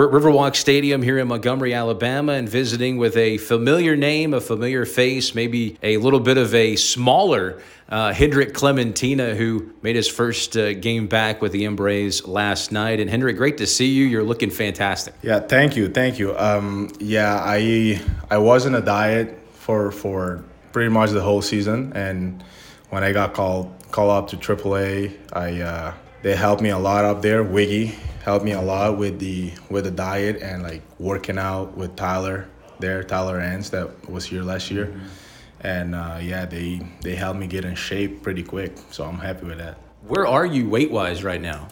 We're at Riverwalk Stadium here in Montgomery, Alabama, and visiting with a familiar name, a familiar face, maybe a little bit of a smaller uh, Hendrik Clementina, who made his first uh, game back with the M-Braves last night. And Hendrik, great to see you. You're looking fantastic. Yeah, thank you, thank you. Um, yeah, I I was in a diet for for pretty much the whole season, and when I got called called up to AAA, I uh, they helped me a lot up there. Wiggy helped me a lot with the with the diet and like working out with Tyler there, Tyler Ends that was here last year. Mm-hmm. And uh, yeah, they they helped me get in shape pretty quick, so I'm happy with that. Where are you weight wise right now?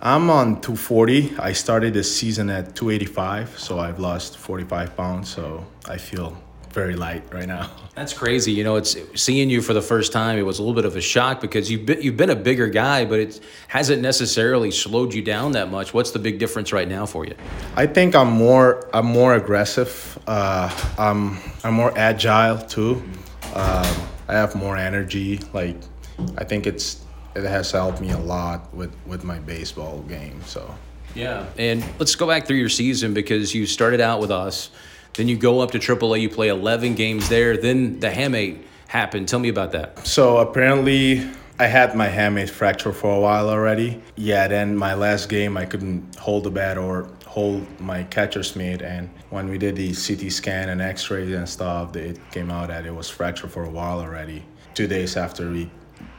I'm on 240. I started this season at 285, so I've lost 45 pounds. So I feel very light right now. That's crazy. You know, it's seeing you for the first time. It was a little bit of a shock because you've been, you've been a bigger guy, but it hasn't necessarily slowed you down that much. What's the big difference right now for you? I think I'm more I'm more aggressive. Uh, I'm I'm more agile too. Um, I have more energy. Like I think it's it has helped me a lot with with my baseball game. So. Yeah, and let's go back through your season because you started out with us then you go up to AAA, you play 11 games there. Then the hamate happened. Tell me about that. So apparently, I had my hamate fracture for a while already. Yeah, then my last game, I couldn't hold the bat or hold my catcher's mitt. And when we did the CT scan and x rays and stuff, it came out that it was fractured for a while already. Two days after we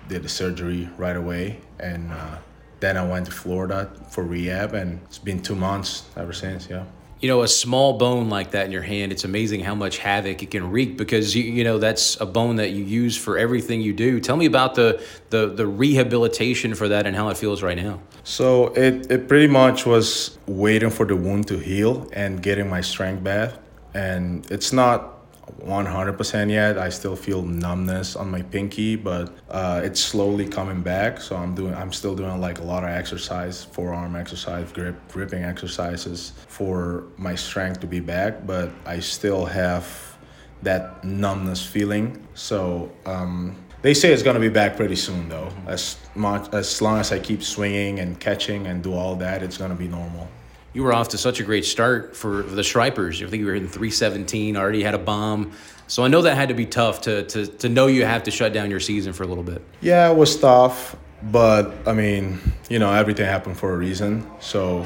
did the surgery right away. And uh, then I went to Florida for rehab, and it's been two months ever since, yeah you know, a small bone like that in your hand, it's amazing how much havoc it can wreak because you, you know that's a bone that you use for everything you do. Tell me about the, the the rehabilitation for that and how it feels right now. So it it pretty much was waiting for the wound to heal and getting my strength back, and it's not 100% yet. I still feel numbness on my pinky, but uh, it's slowly coming back. So I'm doing, I'm still doing like a lot of exercise, forearm exercise, grip, gripping exercises for my strength to be back. But I still have that numbness feeling. So um, they say it's gonna be back pretty soon, though. As much as long as I keep swinging and catching and do all that, it's gonna be normal you were off to such a great start for the Stripers. I think you were in 317, already had a bomb. So I know that had to be tough to, to, to know you have to shut down your season for a little bit. Yeah, it was tough. But, I mean, you know, everything happened for a reason. So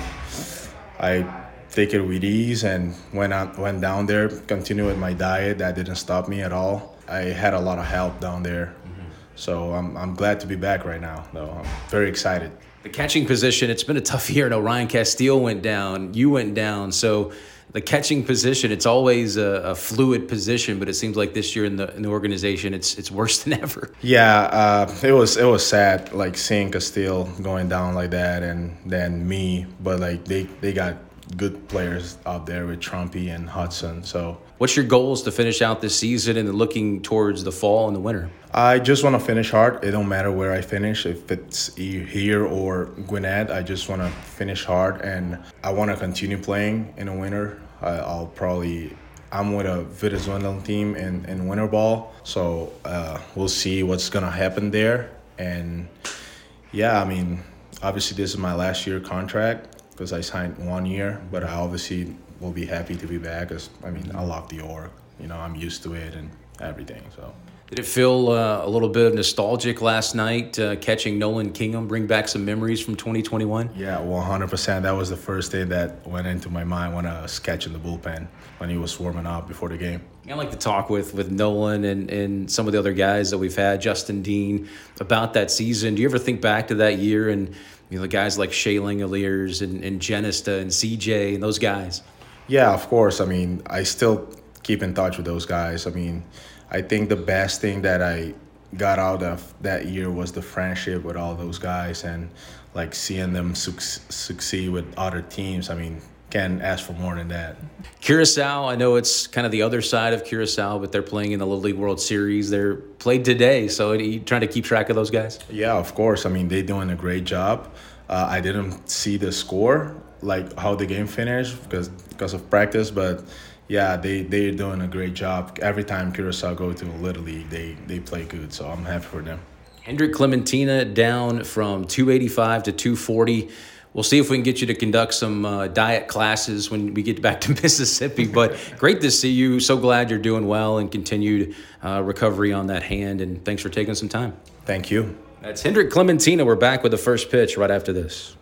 I take it with ease and went, out, went down there, continued with my diet. That didn't stop me at all. I had a lot of help down there. So I'm, I'm glad to be back right now, though. I'm very excited the catching position, it's been a tough year. No, Ryan Casteel went down, you went down. So the catching position, it's always a, a, fluid position, but it seems like this year in the in the organization, it's it's worse than ever. Yeah, uh, it was it was sad, like seeing Casteel going down like that, and then me. But like they they got good players out there with Trumpy and Hudson. So, what's your goals to finish out this season and looking towards the fall and the winter? I just want to finish hard. It don't matter where I finish, if it's here or Gwinnett. I just want to finish hard, and I want to continue playing in the winter. I'll probably I'm with a Venezuelan team in, in winter ball, so uh, we'll see what's gonna happen there. And yeah, I mean, obviously this is my last year contract, because I signed one year, but I obviously will be happy to be back. Cause I mean, I love the org. You know, I'm used to it and everything. So. Did it feel uh, a little bit of nostalgic last night, uh, catching Nolan Kingham, bring back some memories from 2021? Yeah, 100%. That was the first thing that went into my mind when I was catching the bullpen when he was warming up before the game. I like to talk with with Nolan and, and some of the other guys that we've had, Justin Dean, about that season. Do you ever think back to that year and you know, the guys like Shea Langeliers and, and Jenista and CJ and those guys. Yeah, of course. I mean, I still keep in touch with those guys. I mean, I think the best thing that I got out of that year was the friendship with all those guys and like seeing them su- succeed with other teams. I mean, can ask for more than that. Curacao, I know it's kind of the other side of Curacao, but they're playing in the Little League World Series. They're played today, so you trying to keep track of those guys? Yeah, of course. I mean, they're doing a great job. Uh, I didn't see the score, like how the game finished, because because of practice, but yeah, they they're doing a great job. Every time Curacao go to Little League, they they play good, so I'm happy for them. Hendrik Clementina down from 285 to 240 we'll see if we can get you to conduct some uh, diet classes when we get back to Mississippi. But great to see you. So glad you're doing well and continued uh, recovery on that hand. And thanks for taking some time. Thank you. That's Hendrik Clementina. We're back with the first pitch right after this.